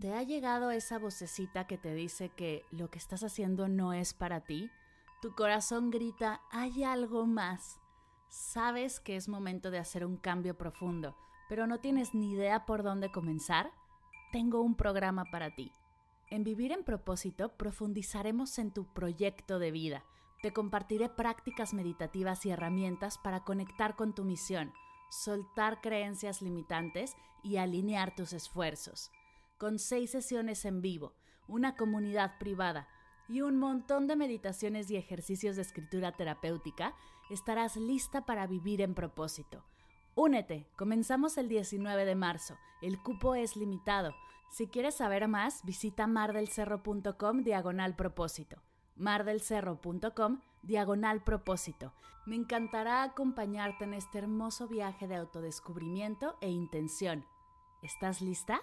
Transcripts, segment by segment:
¿Te ha llegado esa vocecita que te dice que lo que estás haciendo no es para ti? Tu corazón grita, hay algo más. Sabes que es momento de hacer un cambio profundo, pero no tienes ni idea por dónde comenzar. Tengo un programa para ti. En Vivir en propósito profundizaremos en tu proyecto de vida. Te compartiré prácticas meditativas y herramientas para conectar con tu misión, soltar creencias limitantes y alinear tus esfuerzos con seis sesiones en vivo, una comunidad privada y un montón de meditaciones y ejercicios de escritura terapéutica, estarás lista para vivir en propósito. Únete, comenzamos el 19 de marzo, el cupo es limitado. Si quieres saber más, visita mardelcerro.com diagonal propósito. mardelcerro.com diagonal propósito. Me encantará acompañarte en este hermoso viaje de autodescubrimiento e intención. ¿Estás lista?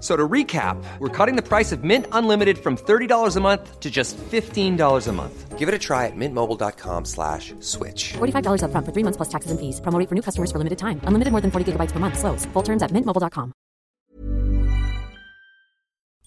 So to recap, we're cutting the price of Mint Unlimited from $30 a month to just $15 a month. Give it a try at mintmobile.com slash switch. $45 up front for three months plus taxes and fees. Promo rate for new customers for limited time. Unlimited more than 40 gigabytes per month. Slows. Full terms at mintmobile.com.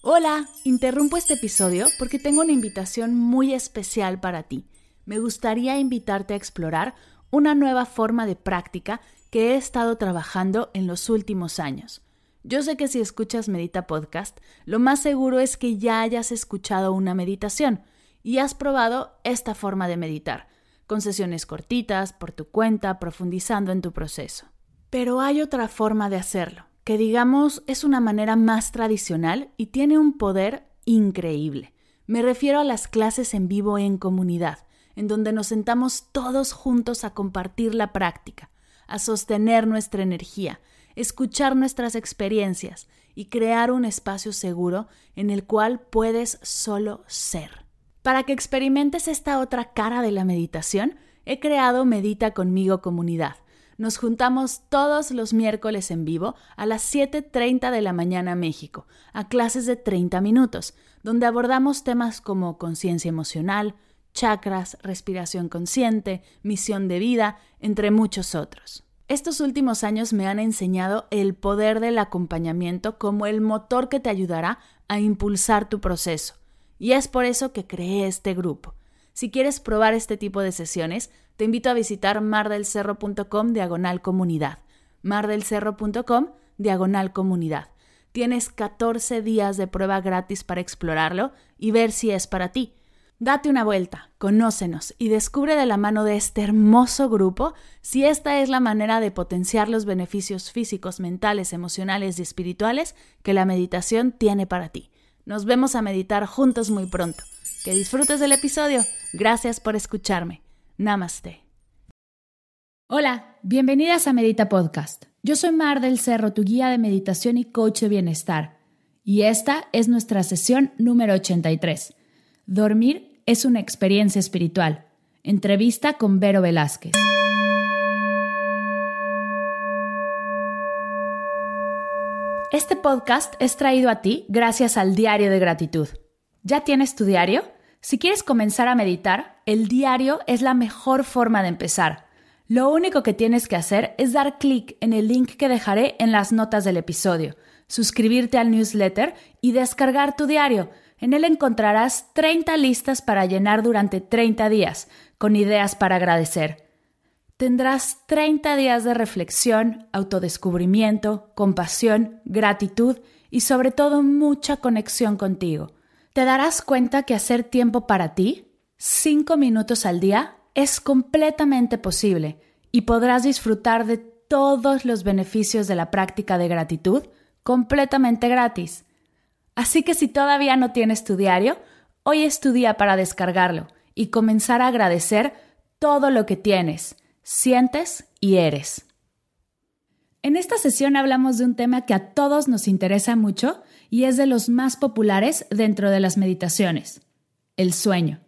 Hola, interrumpo este episodio porque tengo una invitación muy especial para ti. Me gustaría invitarte a explorar una nueva forma de práctica que he estado trabajando en los últimos años. Yo sé que si escuchas Medita Podcast, lo más seguro es que ya hayas escuchado una meditación y has probado esta forma de meditar, con sesiones cortitas, por tu cuenta, profundizando en tu proceso. Pero hay otra forma de hacerlo, que digamos es una manera más tradicional y tiene un poder increíble. Me refiero a las clases en vivo en comunidad, en donde nos sentamos todos juntos a compartir la práctica, a sostener nuestra energía, escuchar nuestras experiencias y crear un espacio seguro en el cual puedes solo ser. Para que experimentes esta otra cara de la meditación, he creado Medita conmigo comunidad. Nos juntamos todos los miércoles en vivo a las 7.30 de la mañana México, a clases de 30 minutos, donde abordamos temas como conciencia emocional, chakras, respiración consciente, misión de vida, entre muchos otros. Estos últimos años me han enseñado el poder del acompañamiento como el motor que te ayudará a impulsar tu proceso. Y es por eso que creé este grupo. Si quieres probar este tipo de sesiones, te invito a visitar mardelcerro.com diagonal comunidad. mardelcerro.com diagonal comunidad. Tienes 14 días de prueba gratis para explorarlo y ver si es para ti. Date una vuelta, conócenos y descubre de la mano de este hermoso grupo si esta es la manera de potenciar los beneficios físicos, mentales, emocionales y espirituales que la meditación tiene para ti. Nos vemos a meditar juntos muy pronto. Que disfrutes del episodio. Gracias por escucharme. Namaste. Hola, bienvenidas a Medita Podcast. Yo soy Mar del Cerro, tu guía de meditación y coach de bienestar. Y esta es nuestra sesión número 83. Dormir es una experiencia espiritual. Entrevista con Vero Velázquez. Este podcast es traído a ti gracias al Diario de Gratitud. ¿Ya tienes tu diario? Si quieres comenzar a meditar, el diario es la mejor forma de empezar. Lo único que tienes que hacer es dar clic en el link que dejaré en las notas del episodio, suscribirte al newsletter y descargar tu diario en él encontrarás 30 listas para llenar durante 30 días, con ideas para agradecer. Tendrás 30 días de reflexión, autodescubrimiento, compasión, gratitud y sobre todo mucha conexión contigo. Te darás cuenta que hacer tiempo para ti, 5 minutos al día, es completamente posible y podrás disfrutar de todos los beneficios de la práctica de gratitud completamente gratis. Así que si todavía no tienes tu diario, hoy es tu día para descargarlo y comenzar a agradecer todo lo que tienes, sientes y eres. En esta sesión hablamos de un tema que a todos nos interesa mucho y es de los más populares dentro de las meditaciones, el sueño.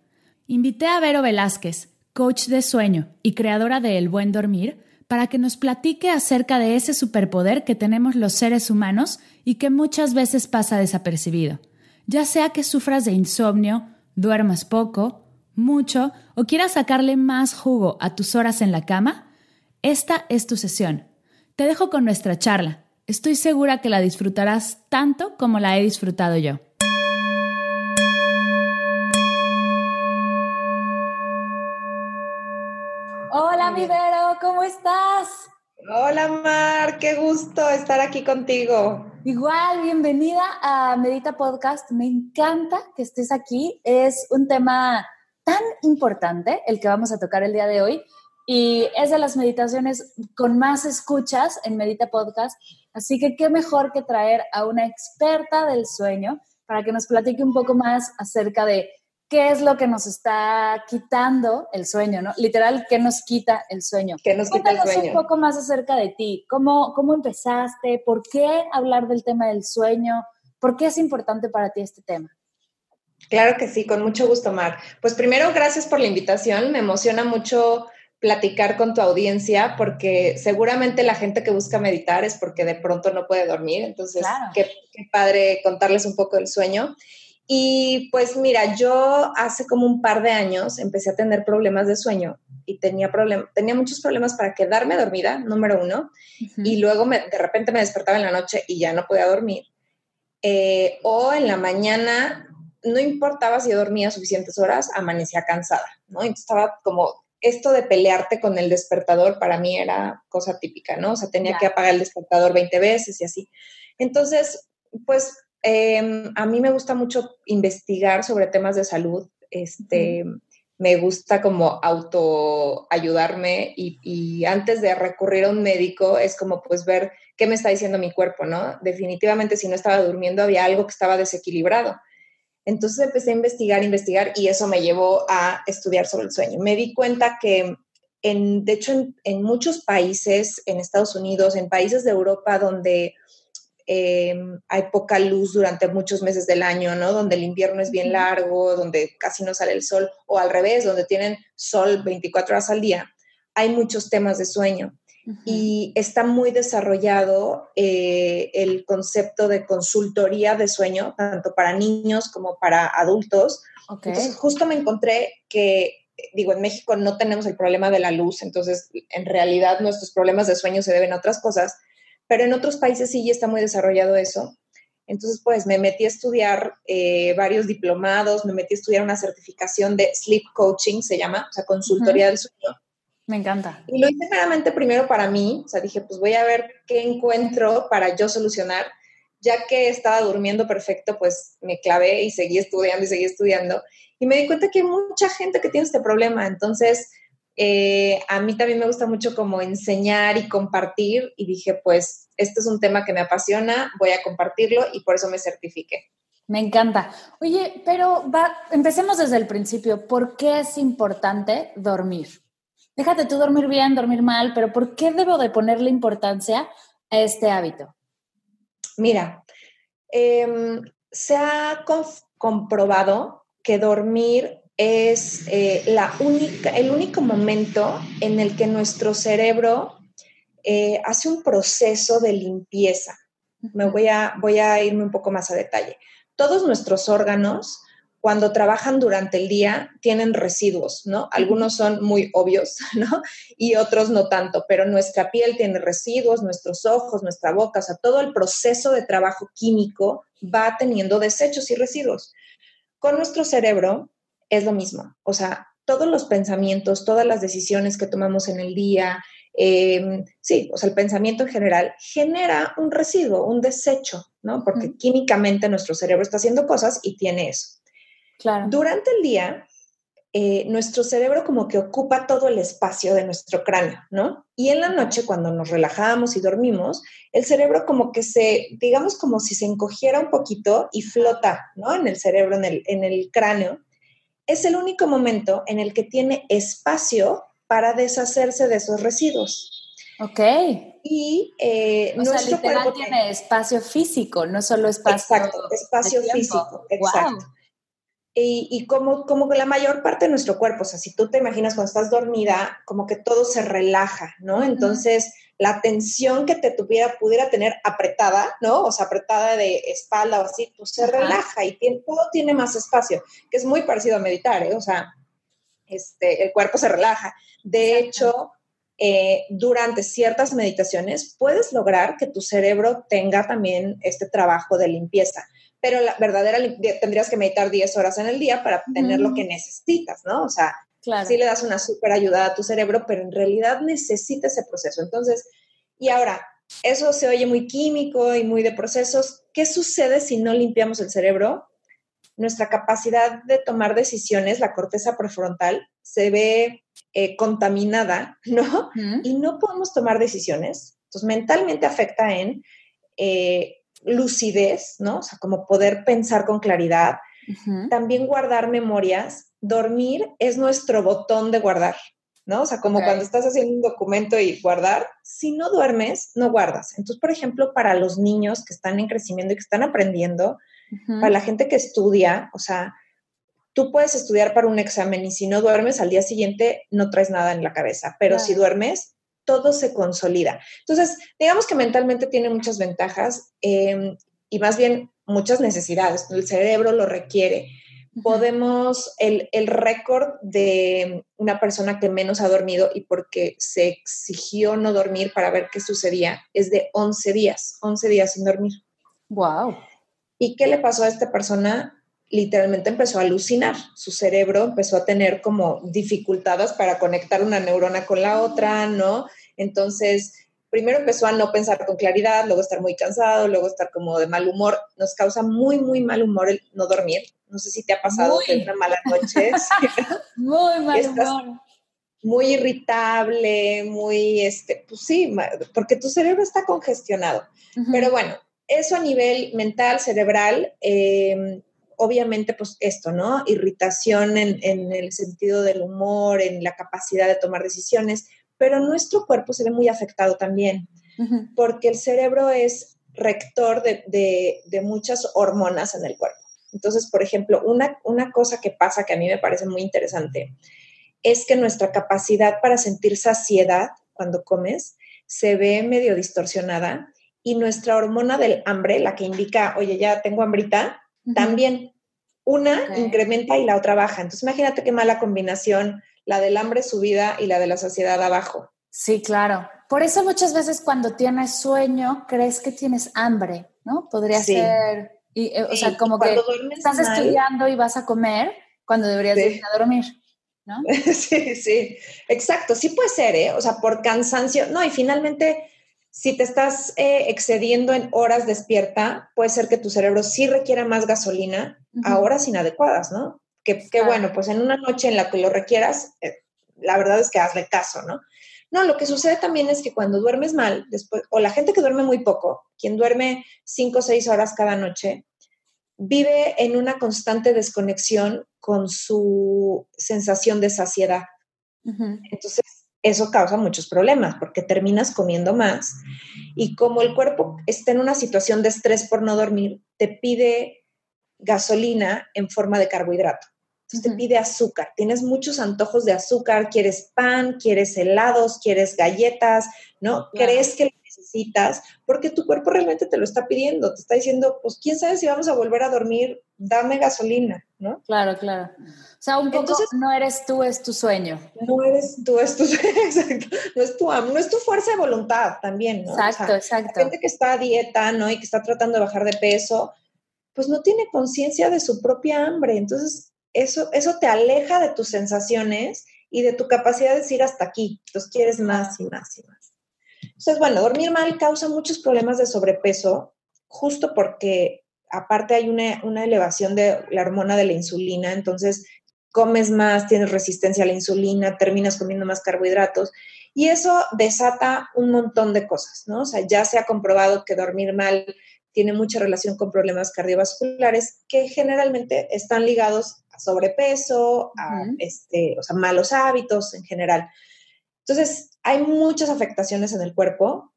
Invité a Vero Velázquez, coach de sueño y creadora de El Buen Dormir, para que nos platique acerca de ese superpoder que tenemos los seres humanos y que muchas veces pasa desapercibido. Ya sea que sufras de insomnio, duermas poco, mucho o quieras sacarle más jugo a tus horas en la cama, esta es tu sesión. Te dejo con nuestra charla. Estoy segura que la disfrutarás tanto como la he disfrutado yo. Hola, mi Vero, ¿cómo estás? Hola, Mar, qué gusto estar aquí contigo. Igual, bienvenida a Medita Podcast. Me encanta que estés aquí. Es un tema tan importante el que vamos a tocar el día de hoy y es de las meditaciones con más escuchas en Medita Podcast. Así que qué mejor que traer a una experta del sueño para que nos platique un poco más acerca de qué es lo que nos está quitando el sueño, ¿no? Literal, ¿qué nos quita el sueño? ¿Qué nos quita el sueño? un poco más acerca de ti. ¿Cómo, ¿Cómo empezaste? ¿Por qué hablar del tema del sueño? ¿Por qué es importante para ti este tema? Claro que sí, con mucho gusto, Mar. Pues primero, gracias por la invitación. Me emociona mucho platicar con tu audiencia porque seguramente la gente que busca meditar es porque de pronto no puede dormir. Entonces, qué, padre contarles un poco del sueño. Y pues mira, yo hace como un par de años empecé a tener problemas de sueño y tenía, problem tenía muchos problemas para quedarme dormida, número uno, y luego de repente me despertaba en la noche y ya no podía dormir. Eh, o en la mañana, no importaba si yo dormía suficientes horas, amanecía cansada, ¿no? Entonces estaba como esto de pelearte con el despertador para mí era cosa típica, ¿no? O sea, tenía que apagar el despertador 20 veces y así. Entonces, pues em, a mí me gusta mucho investigar sobre temas de salud. Este, Me gusta como auto ayudarme y, y, antes de recurrir a un médico es como pues ver qué me está diciendo mi cuerpo, ¿no? Definitivamente si no estaba durmiendo había algo que estaba desequilibrado. Entonces empecé a investigar, investigar y eso me llevó a estudiar sobre el sueño. Me di cuenta que, en, de hecho, en, muchos países, en Estados Unidos, en países de Europa donde em, hay poca luz durante muchos meses del año, ¿no? Donde el invierno es bien largo, donde casi no sale el sol, o al revés, donde tienen sol 24 horas al día, hay muchos temas de sueño y está muy desarrollado eh, el concepto de consultoría de sueño, tanto para niños como para adultos. Entonces, justo me encontré que, digo, en México no tenemos el problema de la luz, entonces en realidad nuestros problemas de sueño se deben a otras cosas, pero en otros países sí está muy desarrollado eso. Entonces, pues me metí a estudiar eh, varios diplomados, me metí a estudiar una certificación de sleep coaching, se llama, o sea, consultoría del sueño me encanta. Y lo hice meramente primero para mí, o sea, dije, pues voy a ver qué encuentro para yo solucionar. Ya que estaba durmiendo perfecto, pues me clavé y seguí estudiando y seguí estudiando. Y me di cuenta que hay mucha gente que tiene este problema. Entonces, eh, a mí también me gusta mucho como enseñar y compartir. Y dije, pues, este es un tema que me apasiona, voy a compartirlo y por eso me certifiqué. Me encanta. Oye, pero va, empecemos desde el principio. ¿Por qué es importante dormir? déjate tú dormir bien, dormir mal, pero ¿por qué debo de ponerle importancia a este hábito? Mira, em, se ha comprobado que dormir es eh, la única, el único momento en el que nuestro cerebro eh, hace un proceso de limpieza. Me voy a, voy a irme un poco más a detalle. Todos nuestros órganos cuando trabajan durante el día tienen residuos, ¿no? Algunos son muy obvios, ¿no? Y otros no tanto, pero nuestra piel tiene residuos, nuestros ojos, nuestra boca, o sea, todo el proceso de trabajo químico va teniendo desechos y residuos. Con nuestro cerebro es lo mismo, o sea, todos los pensamientos, todas las decisiones que tomamos en el día, em, sí, o sea, el pensamiento en general genera un residuo, un desecho, ¿no? Porque químicamente nuestro cerebro está haciendo cosas y tiene eso. Durante el día, eh, nuestro cerebro como que ocupa todo el espacio de nuestro cráneo, ¿no? Y en la noche, cuando nos relajamos y dormimos, el cerebro como que se, digamos como si se encogiera un poquito y flota, ¿no? En el cerebro, en el, en el cráneo. Es el único momento en el que tiene espacio para deshacerse de esos residuos. Ok. Y eh, nuestro cuerpo tiene espacio físico, no solo espacio. Exacto, espacio físico, exacto. Y, como, como que la mayor parte de nuestro cuerpo, o sea, si tú te imaginas cuando estás dormida, como que todo se relaja, ¿no? Entonces, la tensión que te tuviera, pudiera tener apretada, ¿no? O sea, apretada de espalda o así, pues se relaja y todo tiene más espacio, que es muy parecido a meditar, ¿eh? O sea, este, el cuerpo se relaja. De hecho, eh, durante ciertas meditaciones puedes lograr que tu cerebro tenga también este trabajo de limpieza pero la verdadera tendrías que meditar 10 horas en el día para tener lo que necesitas, ¿no? O sea, sí le das una súper ayuda a tu cerebro, pero en realidad necesita ese proceso. Entonces, y ahora, eso se oye muy químico y muy de procesos. ¿Qué sucede si no limpiamos el cerebro? Nuestra capacidad de tomar decisiones, la corteza prefrontal, se ve eh, contaminada, ¿no? Y no podemos tomar decisiones. Entonces, mentalmente afecta en eh, lucidez, ¿no? O sea, como poder pensar con claridad. También guardar memorias. Dormir es nuestro botón de guardar, ¿no? O sea, como cuando estás haciendo un documento y guardar, si no duermes, no guardas. Entonces, por ejemplo, para los niños que están en crecimiento y que están aprendiendo, para la gente que estudia, o sea, tú puedes estudiar para un examen y si no duermes al día siguiente no traes nada en la cabeza, pero si duermes todo se consolida. Entonces, digamos que mentalmente tiene muchas ventajas em, y más bien muchas necesidades. El cerebro lo requiere. Podemos, el, el récord de una persona que menos ha dormido y porque se exigió no dormir para ver qué sucedía es de 11 días, 11 días sin dormir. Wow. ¿Y qué le pasó a esta persona? Literalmente empezó a alucinar. Su cerebro empezó a tener como dificultades para conectar una neurona con la otra, ¿no? Entonces, primero empezó a no pensar con claridad, luego estar muy cansado, luego estar como de mal humor. Nos causa muy, muy mal humor el no dormir. No sé si te ha pasado que una mala noche. muy mal humor. Muy irritable, muy, este, pues sí, porque tu cerebro está congestionado. Pero bueno, eso a nivel mental, cerebral, eh, obviamente, pues esto, ¿no? Irritación en, el sentido del humor, en la capacidad de tomar decisiones, pero nuestro cuerpo se ve muy afectado también, porque el cerebro es rector de, muchas hormonas en el cuerpo. Entonces, por ejemplo, una, una cosa que pasa que a mí me parece muy interesante es que nuestra capacidad para sentir saciedad cuando comes se ve medio distorsionada y nuestra hormona del hambre, la que indica, oye, ya tengo hambrita, también una incrementa y la otra baja. Entonces imagínate qué mala combinación la del hambre subida y la de la saciedad abajo. Sí, claro. Por eso muchas veces cuando tienes sueño crees que tienes hambre, ¿no? Podría ser, y, eh, o sea, como que estás estudiando y vas a comer cuando deberías ir a dormir. ¿No? sí, sí, exacto, sí puede ser, ¿eh? O sea, por cansancio, no, y finalmente si te estás eh, excediendo en horas despierta, puede ser que tu cerebro sí requiera más gasolina a horas inadecuadas, ¿no? Que, bueno, pues en una noche en la que lo requieras, eh, la verdad es que hazle caso, ¿no? No, lo que sucede también es que cuando duermes mal, después, o la gente que duerme muy poco, quien duerme cinco o seis horas cada noche, vive en una constante desconexión con su sensación de saciedad. Entonces, eso causa muchos problemas porque terminas comiendo más y como el cuerpo está en una situación de estrés por no dormir, te pide gasolina en forma de carbohidrato. Entonces te pide azúcar. Tienes muchos antojos de azúcar, quieres pan, quieres helados, quieres galletas, ¿no? Crees que lo necesitas porque tu cuerpo realmente te lo está pidiendo. Te está diciendo, pues quién sabe si vamos a volver a dormir, dame gasolina, ¿no? Claro, claro. O sea, un poco Entonces, no eres tú, es tu sueño. No eres tú, es tu sueño, exacto. No es tu, no es tu fuerza de voluntad también, ¿no? Exacto, exacto. La gente que está a dieta, ¿no? Y que está tratando de bajar de peso, pues no tiene conciencia de su propia hambre. Entonces, eso, eso te aleja de tus sensaciones y de tu capacidad de decir hasta aquí. Entonces, quieres más y más y más. Entonces, bueno, dormir mal causa muchos problemas de sobrepeso, justo porque aparte hay una, una elevación de la hormona de la insulina, entonces comes más, tienes resistencia a la insulina, terminas comiendo más carbohidratos y eso desata un montón de cosas, ¿no? O sea, ya se ha comprobado que dormir mal tiene mucha relación con problemas cardiovasculares que generalmente están ligados a sobrepeso, a este, o sea, malos hábitos en general. Entonces, hay muchas afectaciones en el cuerpo.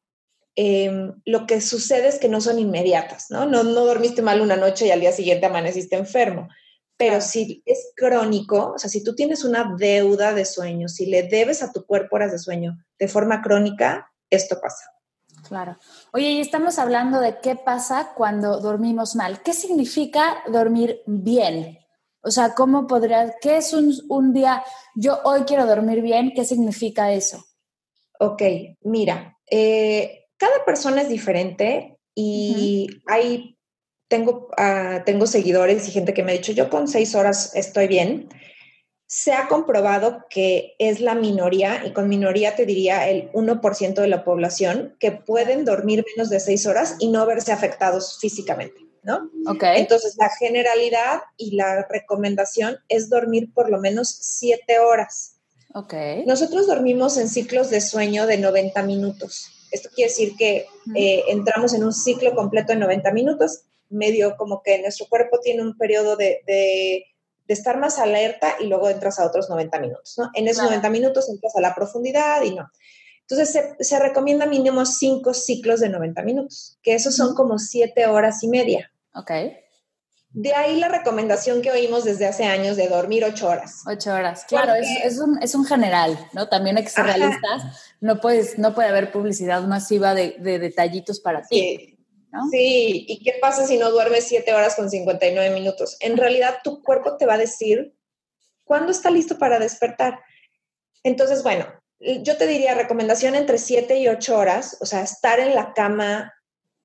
Em, lo que sucede es que no son inmediatas, ¿no? ¿no? No dormiste mal una noche y al día siguiente amaneciste enfermo Pero si es crónico, o sea, si tú tienes una deuda de sueño, si le debes a tu cuerpo horas de sueño de forma crónica, esto pasa. Claro. Oye, y estamos hablando de qué pasa cuando dormimos mal. ¿Qué significa dormir bien? O sea, ¿cómo podría, qué es un, día, yo hoy quiero dormir bien, ¿qué significa eso? Ok, mira, eh, cada persona es diferente y hay, tengo, uh, tengo seguidores y gente que me ha dicho, yo con seis horas estoy bien se ha comprobado que es la minoría, y con minoría te diría el 1% de la población, que pueden dormir menos de seis horas y no verse afectados físicamente, ¿no? Entonces, la generalidad y la recomendación es dormir por lo menos siete horas. Nosotros dormimos en ciclos de sueño de 90 minutos. Esto quiere decir que eh, entramos en un ciclo completo de 90 minutos, medio como que nuestro cuerpo tiene un periodo de de estar más alerta y luego entras a otros 90 minutos, ¿no? En esos 90 minutos entras a la profundidad y no. Entonces se, recomienda mínimo cinco ciclos de 90 minutos, que esos son como siete horas y media. Ok. De ahí la recomendación que oímos desde hace años de dormir ocho horas. Ocho horas, claro, es, un, general, ¿no? También hay que ser realistas. No, puedes, no puede haber publicidad masiva de, detallitos para ti. Sí, ¿y qué pasa si no duermes 7 horas con 59 minutos? En realidad tu cuerpo te va a decir cuándo está listo para despertar. Entonces, bueno, yo te diría recomendación entre 7 y 8 horas, o sea, estar en la cama,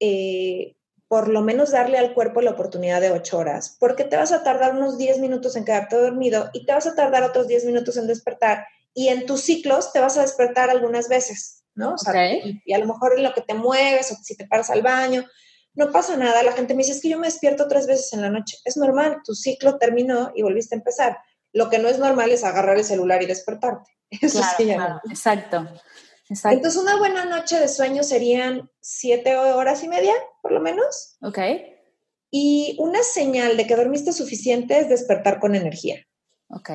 eh, por lo menos darle al cuerpo la oportunidad de 8 horas, porque te vas a tardar unos 10 minutos en quedarte dormido y te vas a tardar otros 10 minutos en despertar y en tus ciclos te vas a despertar algunas veces. ¿no? O sea, y, a lo mejor en lo que te mueves o si te paras al baño, no pasa nada. La gente me dice, es que yo me despierto tres veces en la noche. Es normal, tu ciclo terminó y volviste a empezar. Lo que no es normal es agarrar el celular y despertarte. Eso sí Exacto. Exacto. Entonces, una buena noche de sueño serían siete horas y media, por lo menos. Ok. Y una señal de que dormiste suficiente es despertar con energía. Ok.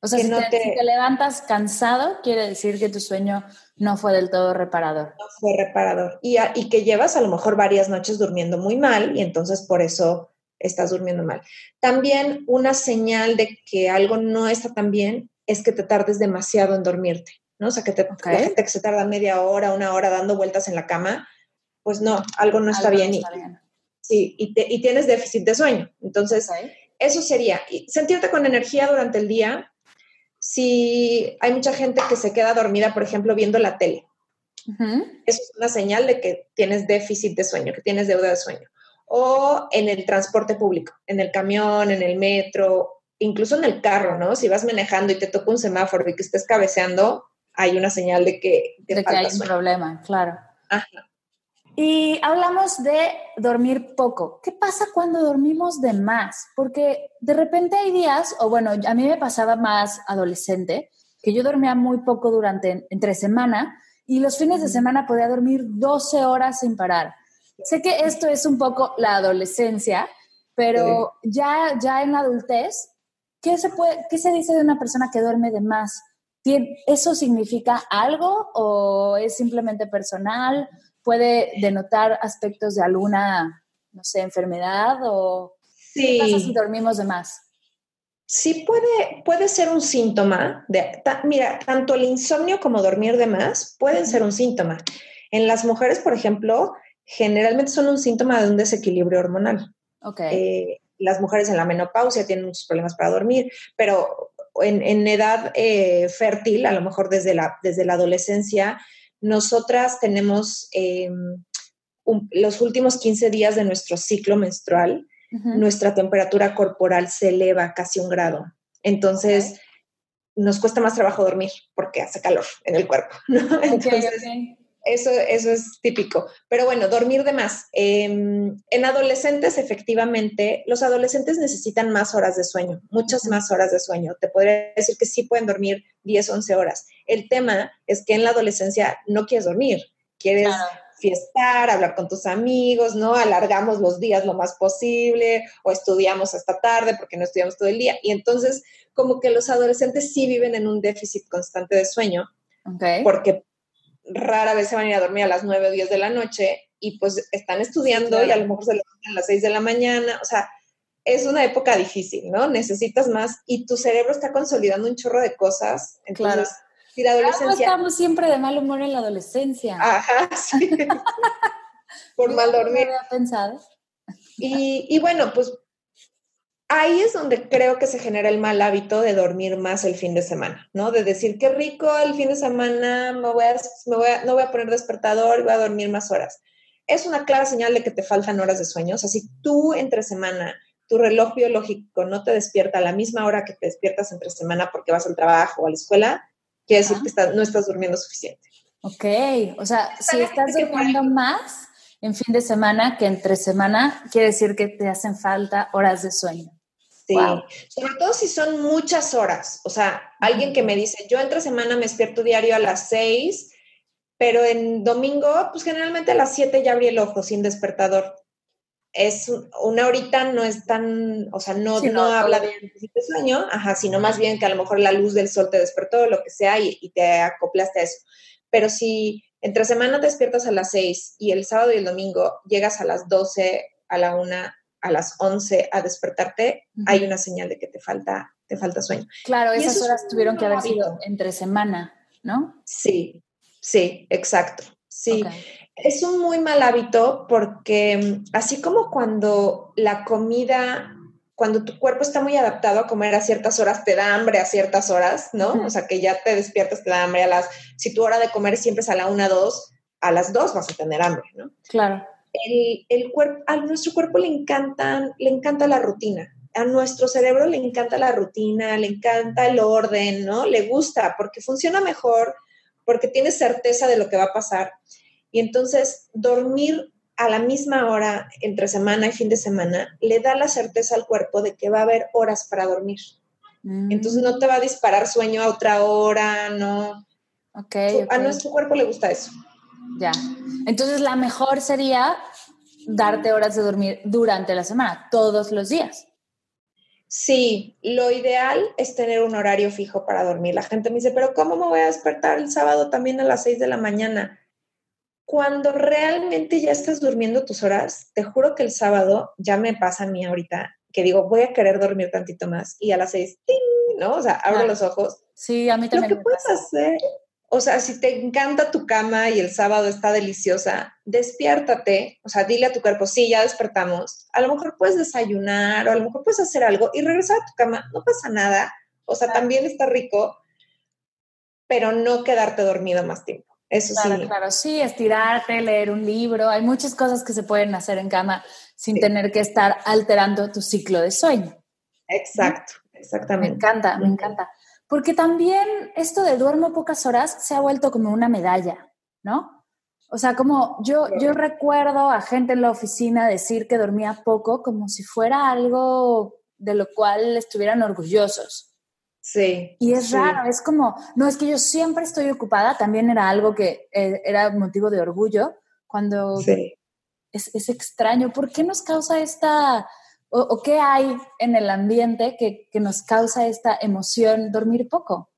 O sea, si, te, levantas cansado, quiere decir que tu sueño no fue del todo reparador. No fue reparador. Y, y que llevas a lo mejor varias noches durmiendo muy mal y entonces por eso estás durmiendo mal. También una señal de que algo no está tan bien es que te tardes demasiado en dormirte, ¿no? O sea, que te, la gente que se tarda media hora, una hora dando vueltas en la cama, pues no, algo no está, bien, y, Sí, y, y, tienes déficit de sueño. Entonces, eso sería. sentirte con energía durante el día, si hay mucha gente que se queda dormida, por ejemplo, viendo la tele. Eso es una señal de que tienes déficit de sueño, que tienes deuda de sueño. O en el transporte público, en el camión, en el metro, incluso en el carro, ¿no? Si vas manejando y te toca un semáforo y que estés cabeceando, hay una señal de que, de que hay un problema, claro. Ajá. Y hablamos de dormir poco. ¿Qué pasa cuando dormimos de más? Porque de repente hay días, o bueno, a mí me pasaba más adolescente, que yo dormía muy poco durante entre semana y los fines de semana podía dormir 12 horas sin parar. Sé que esto es un poco la adolescencia, pero ya, ya en la adultez, ¿qué se, puede, ¿qué se dice de una persona que duerme de más? ¿Eso significa algo o es simplemente personal? puede denotar aspectos de alguna, no sé, enfermedad o sí. qué pasa si dormimos de más. Sí puede, puede ser un síntoma. De, mira, tanto el insomnio como dormir de más pueden ser un síntoma. En las mujeres, por ejemplo, generalmente son un síntoma de un desequilibrio hormonal. Okay. Eh, las mujeres en la menopausia tienen muchos problemas para dormir, pero en, edad eh, fértil, a lo mejor desde la, desde la adolescencia, nosotras tenemos em, los últimos 15 días de nuestro ciclo menstrual, nuestra temperatura corporal se eleva casi un grado. Entonces, nos cuesta más trabajo dormir porque hace calor en el cuerpo. Entonces, eso, eso es típico. Pero bueno, dormir de más. Em, en adolescentes, efectivamente, los adolescentes necesitan más horas de sueño, muchas más horas de sueño. Te podría decir que sí pueden dormir 10, 11 horas. El tema es que en la adolescencia no quieres dormir, quieres fiestar, hablar con tus amigos, ¿no? Alargamos los días lo más posible o estudiamos hasta tarde porque no estudiamos todo el día. Y entonces, como que los adolescentes sí viven en un déficit constante de sueño. Porque rara vez se van a ir a dormir a las 9 o 10 de la noche y pues están estudiando y a lo mejor se levantan a las 6 de la mañana, o sea, es una época difícil, ¿no? Necesitas más y tu cerebro está consolidando un chorro de cosas. Entonces, claro. si la adolescencia... estamos siempre de mal humor en la adolescencia. Ajá, sí. Por mal dormir. No había pensado. Y, y bueno, pues ahí es donde creo que se genera el mal hábito de dormir más el fin de semana, ¿no? De decir, qué rico el fin de semana, me voy me voy a, no voy a poner despertador, voy a dormir más horas. Es una clara señal de que te faltan horas de sueño. O sea, si tú entre semana, tu reloj biológico no te despierta a la misma hora que te despiertas entre semana porque vas al trabajo o a la escuela, quiere decir que no estás durmiendo suficiente. Ok, o sea, si estás durmiendo más en fin de semana que entre semana, quiere decir que te hacen falta horas de sueño. Sí, sobre todo si son muchas horas. O sea, alguien que me dice, yo entre semana me despierto diario a las seis, pero en domingo, pues generalmente a las siete ya abrí el ojo sin despertador. Es una horita, no es tan, o sea, no, no, habla de sueño, ajá, sino más bien que a lo mejor la luz del sol te despertó, lo que sea, y, y te acoplaste a eso. Pero si entre semana te despiertas a las seis y el sábado y el domingo llegas a las doce, a la una, a las 11 a despertarte, hay una señal de que te falta, te falta sueño. Claro, esas horas tuvieron que haber sido entre semana, ¿no? Sí, sí, exacto. Sí. Es un muy mal hábito porque así como cuando la comida, cuando tu cuerpo está muy adaptado a comer a ciertas horas, te da hambre a ciertas horas, ¿no? O sea, que ya te despiertas, te da hambre a las, si tu hora de comer siempre es a la una, dos, a las dos vas a tener hambre, ¿no? Claro el, cuerpo, a nuestro cuerpo le encantan, le encanta la rutina. A nuestro cerebro le encanta la rutina, le encanta el orden, ¿no? Le gusta porque funciona mejor, porque tiene certeza de lo que va a pasar. Y entonces dormir a la misma hora entre semana y fin de semana le da la certeza al cuerpo de que va a haber horas para dormir. Mm. Entonces no te va a disparar sueño a otra hora, ¿no? Okay, A nuestro cuerpo le gusta eso. Ya. Entonces, la mejor sería darte horas de dormir durante la semana, todos los días. Sí, lo ideal es tener un horario fijo para dormir. La gente me dice, pero ¿cómo me voy a despertar el sábado también a las 6 de la mañana? Cuando realmente ya estás durmiendo tus horas, te juro que el sábado ya me pasa a mí ahorita, que digo, voy a querer dormir tantito más y a las 6, ¿no? O sea, abro los ojos. Sí, a mí también. Lo que puedes hacer o sea, si te encanta tu cama y el sábado está deliciosa, despiértate, o sea, dile a tu cuerpo, sí, ya despertamos. A lo mejor puedes desayunar o a lo mejor puedes hacer algo y regresar a tu cama, no pasa nada. O sea, también está rico, pero no quedarte dormido más tiempo. Eso claro, sí. Claro, sí, estirarte, leer un libro. Hay muchas cosas que se pueden hacer en cama sin tener que estar alterando tu ciclo de sueño. Exacto, exactamente. Me encanta, me encanta. Porque también esto de duermo pocas horas se ha vuelto como una medalla, ¿no? O sea, como yo, yo recuerdo a gente en la oficina decir que dormía poco como si fuera algo de lo cual estuvieran orgullosos. Sí. Y es raro, es como, no, es que yo siempre estoy ocupada, también era algo que eh, era motivo de orgullo, cuando sí. es, es extraño. ¿Por qué nos causa esta o, qué hay en el ambiente que, nos causa esta emoción dormir poco?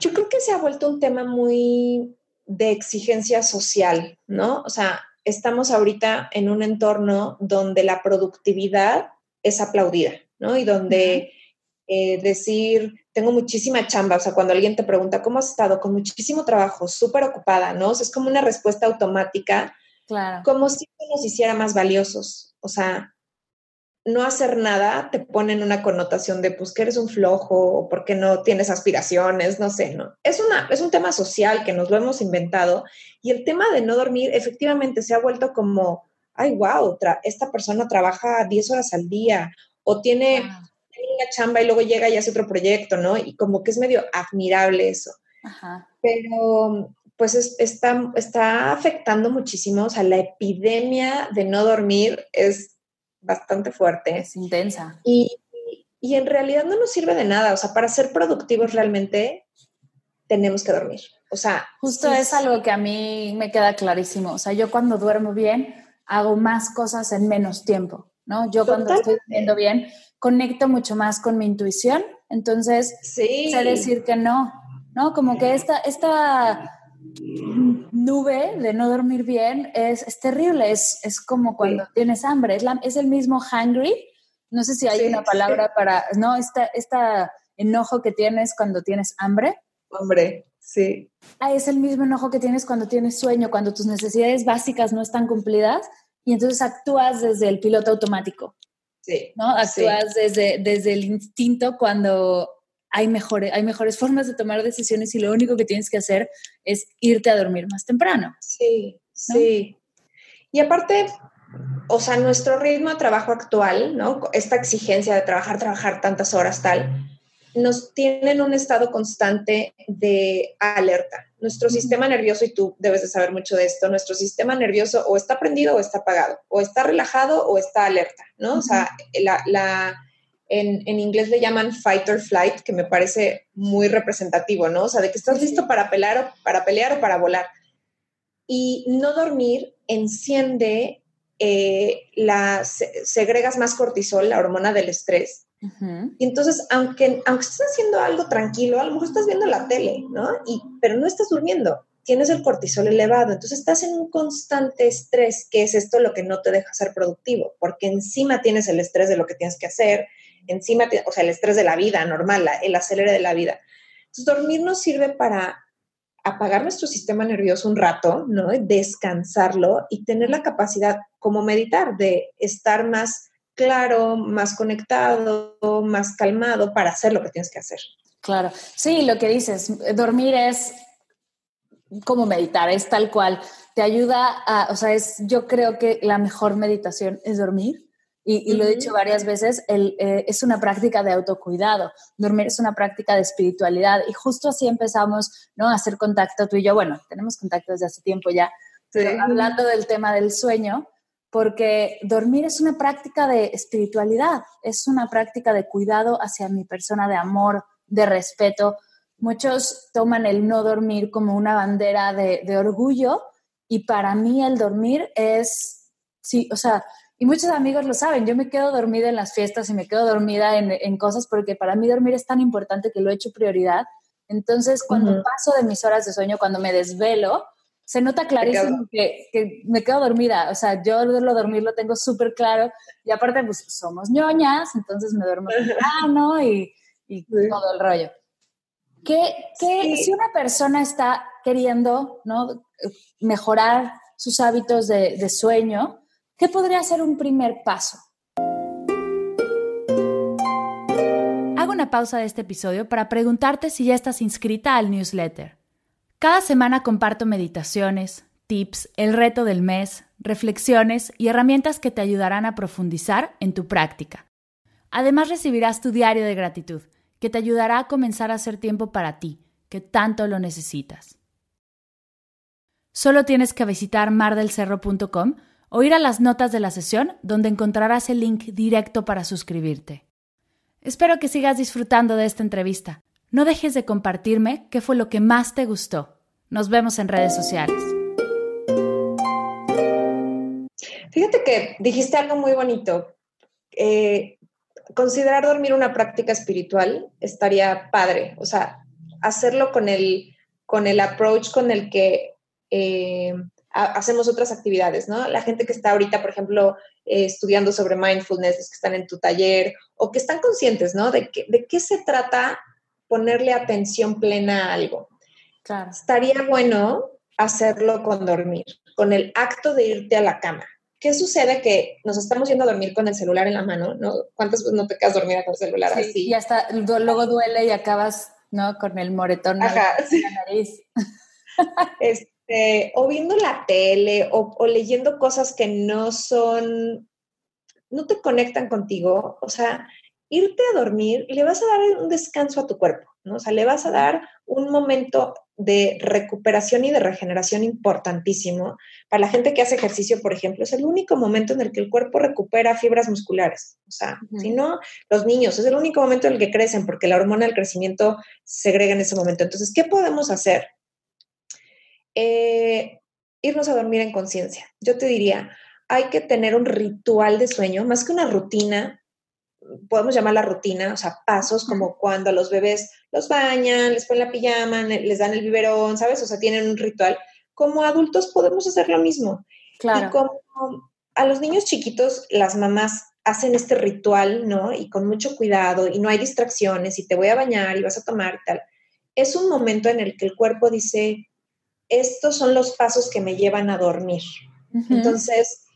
Yo creo que se ha vuelto un tema muy de exigencia social, ¿no? O sea, estamos ahorita en un entorno donde la productividad es aplaudida, ¿no? Y donde eh, decir, tengo muchísima chamba, o sea, cuando alguien te pregunta, ¿cómo has estado? Con muchísimo trabajo, súper ocupada, ¿no? O sea, es como una respuesta automática, claro. como si nos hiciera más valiosos. O sea, no hacer nada te pone en una connotación de pues que eres un flojo o porque no tienes aspiraciones, no sé, ¿no? Es, una, es un tema social que nos lo hemos inventado y el tema de no dormir efectivamente se ha vuelto como, ay, wow, esta persona trabaja 10 horas al día o tiene, una chamba y luego llega y hace otro proyecto, ¿no? Y como que es medio admirable eso. Pero pues está, está afectando muchísimo, o sea, la epidemia de no dormir es bastante fuerte. Es intensa. Y, y, en realidad no nos sirve de nada. O sea, para ser productivos realmente tenemos que dormir. O sea, justo es algo que a mí me queda clarísimo. O sea, yo cuando duermo bien hago más cosas en menos tiempo, ¿no? Yo cuando estoy durmiendo bien conecto mucho más con mi intuición. Entonces, sí. sé decir que no, ¿no? Como que esta, esta nube de no dormir bien es, es terrible, es, es como cuando tienes hambre, es, es, el mismo hungry, No sé si hay una palabra para, no, esta, esta enojo que tienes cuando tienes hambre. Hambre, sí. Ah, es el mismo enojo que tienes cuando tienes sueño, cuando tus necesidades básicas no están cumplidas y entonces actúas desde el piloto automático. Sí. ¿No? Actúas desde, desde el instinto cuando hay mejores, hay mejores formas de tomar decisiones y lo único que tienes que hacer es irte a dormir más temprano. Sí, sí. Y aparte, o sea, nuestro ritmo de trabajo actual, ¿no? Esta exigencia de trabajar, trabajar tantas horas, tal, nos tiene en un estado constante de alerta. Nuestro sistema nervioso, y tú debes de saber mucho de esto, nuestro sistema nervioso o está prendido o está apagado, o está relajado o está alerta, ¿no? O sea, la, la en, en, inglés le llaman fight or flight, que me parece muy representativo, ¿no? O sea, de que estás listo para pelear o para, pelear o para volar. Y no dormir enciende, eh, la, segregas más cortisol, la hormona del estrés. Y entonces, aunque, aunque estés haciendo algo tranquilo, a lo mejor estás viendo la tele, ¿no? Y, pero no estás durmiendo, tienes el cortisol elevado, entonces estás en un constante estrés, que es esto lo que no te deja ser productivo, porque encima tienes el estrés de lo que tienes que hacer, encima, o sea, el estrés de la vida normal, el acelere de la vida. Entonces, dormir nos sirve para apagar nuestro sistema nervioso un rato, ¿no? Descansarlo y tener la capacidad, como meditar, de estar más claro, más conectado, más calmado para hacer lo que tienes que hacer. Claro, sí, lo que dices, dormir es como meditar, es tal cual. Te ayuda a, o sea, es, yo creo que la mejor meditación es dormir y, lo he dicho varias veces, eh, es una práctica de autocuidado, dormir es una práctica de espiritualidad y justo así empezamos ¿no? a hacer contacto tú y yo. Bueno, tenemos contacto desde hace tiempo ya, pero hablando del tema del sueño, porque dormir es una práctica de espiritualidad, es una práctica de cuidado hacia mi persona, de amor, de respeto. Muchos toman el no dormir como una bandera de, de orgullo y para mí el dormir es, sí, o sea, y muchos amigos lo saben, yo me quedo dormida en las fiestas y me quedo dormida en, cosas porque para mí dormir es tan importante que lo he hecho prioridad. Entonces, cuando paso de mis horas de sueño, cuando me desvelo, se nota clarísimo que, que, me quedo dormida. O sea, yo lo dormir lo tengo súper claro. Y aparte, pues somos ñoñas, entonces me duermo temprano y, y todo el rollo. ¿Qué, qué si una persona está queriendo ¿no? mejorar sus hábitos de, de sueño, ¿Qué podría ser un primer paso? Hago una pausa de este episodio para preguntarte si ya estás inscrita al newsletter. Cada semana comparto meditaciones, tips, el reto del mes, reflexiones y herramientas que te ayudarán a profundizar en tu práctica. Además recibirás tu diario de gratitud, que te ayudará a comenzar a hacer tiempo para ti, que tanto lo necesitas. Solo tienes que visitar mardelcerro.com o ir a las notas de la sesión donde encontrarás el link directo para suscribirte. Espero que sigas disfrutando de esta entrevista. No dejes de compartirme qué fue lo que más te gustó. Nos vemos en redes sociales. Fíjate que dijiste algo muy bonito. Eh, considerar dormir una práctica espiritual estaría padre. O sea, hacerlo con el, con el approach con el que eh, hacemos otras actividades, ¿no? La gente que está ahorita, por ejemplo, eh, estudiando sobre mindfulness, que están en tu taller o que están conscientes, ¿no? De, que, de qué se trata ponerle atención plena a algo. Claro. Estaría bueno hacerlo con dormir, con el acto de irte a la cama. ¿Qué sucede? Que nos estamos yendo a dormir con el celular en la mano, ¿no? ¿Cuántas veces no te quedas dormida con el celular sí, así? Y hasta luego duele y acabas, ¿no? Con el moretón Ajá, en la nariz. Este, o viendo la tele o, leyendo cosas que no son, no te conectan contigo, o sea, irte a dormir le vas a dar un descanso a tu cuerpo, ¿no? O sea, le vas a dar un momento de recuperación y de regeneración importantísimo. Para la gente que hace ejercicio, por ejemplo, es el único momento en el que el cuerpo recupera fibras musculares. O sea, si no, los niños, es el único momento en el que crecen porque la hormona del crecimiento se segrega en ese momento. Entonces, ¿qué podemos hacer? Eh, irnos a dormir en conciencia. Yo te diría, hay que tener un ritual de sueño, más que una rutina, podemos llamarla rutina, o sea, pasos como cuando a los bebés los bañan, les ponen la pijama, les dan el biberón, ¿sabes? O sea, tienen un ritual. Como adultos podemos hacer lo mismo. Claro. Y como a los niños chiquitos, las mamás hacen este ritual, ¿no? Y con mucho cuidado y no hay distracciones y te voy a bañar y vas a tomar y tal. Es un momento en el que el cuerpo dice, estos son los pasos que me llevan a dormir. Entonces,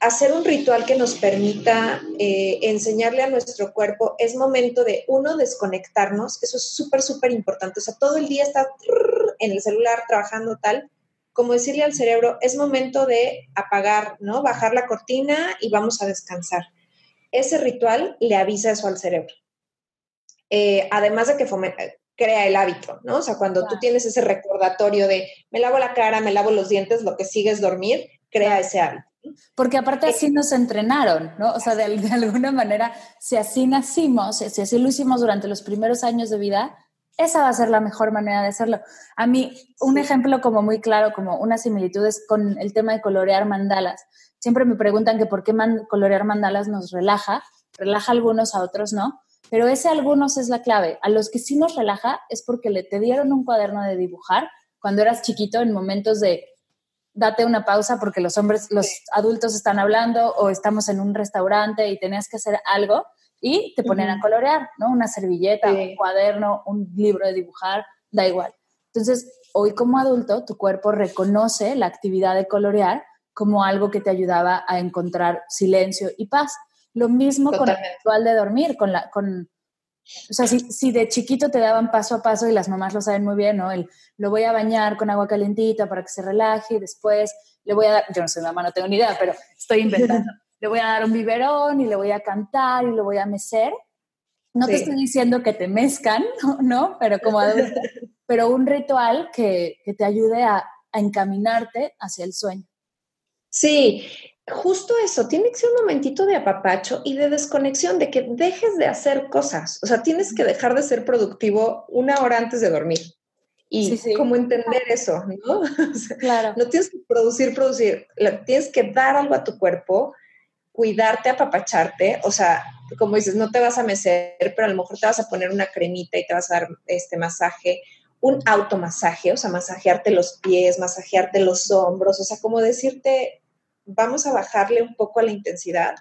hacer un ritual que nos permita eh, enseñarle a nuestro cuerpo es momento de, uno, desconectarnos, eso es súper, súper importante. O sea, todo el día está en el celular trabajando tal, como decirle al cerebro, es momento de apagar, ¿no? Bajar la cortina y vamos a descansar. Ese ritual le avisa eso al cerebro. Eh, además de que crea el hábito, ¿no? O sea, cuando tú tienes ese recordatorio de me lavo la cara, me lavo los dientes, lo que sigue es dormir, crea ese hábito. Porque aparte así eh, nos entrenaron, ¿no? O sea, de, de, alguna manera, si así nacimos, si así lo hicimos durante los primeros años de vida, esa va a ser la mejor manera de hacerlo. A mí, un ejemplo como muy claro, como una similitud es con el tema de colorear mandalas. Siempre me preguntan que por qué colorear mandalas nos relaja, relaja a algunos, a otros no, pero ese algunos es la clave. A los que sí nos relaja es porque le te dieron un cuaderno de dibujar cuando eras chiquito en momentos de date una pausa porque los hombres, los adultos están hablando o estamos en un restaurante y tenías que hacer algo y te ponen a colorear, ¿no? Una servilleta, un cuaderno, un libro de dibujar, da igual. Entonces, hoy como adulto, tu cuerpo reconoce la actividad de colorear como algo que te ayudaba a encontrar silencio y paz. Lo mismo con el ritual de dormir, con la, con, o sea, si, de chiquito te daban paso a paso y las mamás lo saben muy bien, ¿no? El, lo voy a bañar con agua calentita para que se relaje y después le voy a dar, yo no soy mamá, no tengo ni idea, pero estoy inventando. le voy a dar un biberón y le voy a cantar y lo voy a mecer. No te estoy diciendo que te mezcan, ¿no? Pero como pero un ritual que, que te ayude a, a encaminarte hacia el sueño. Sí, justo eso, tiene que ser un momentito de apapacho y de desconexión, de que dejes de hacer cosas. O sea, tienes que dejar de ser productivo una hora antes de dormir. Y sí, cómo entender eso, ¿no? claro. No tienes que producir, producir, tienes que dar algo a tu cuerpo cuidarte, apapacharte, o sea, como dices, no te vas a mecer, pero a lo mejor te vas a poner una cremita y te vas a dar este masaje, un automasaje, o sea, masajearte los pies, masajearte los hombros, o sea, como decirte, vamos a bajarle un poco a la intensidad.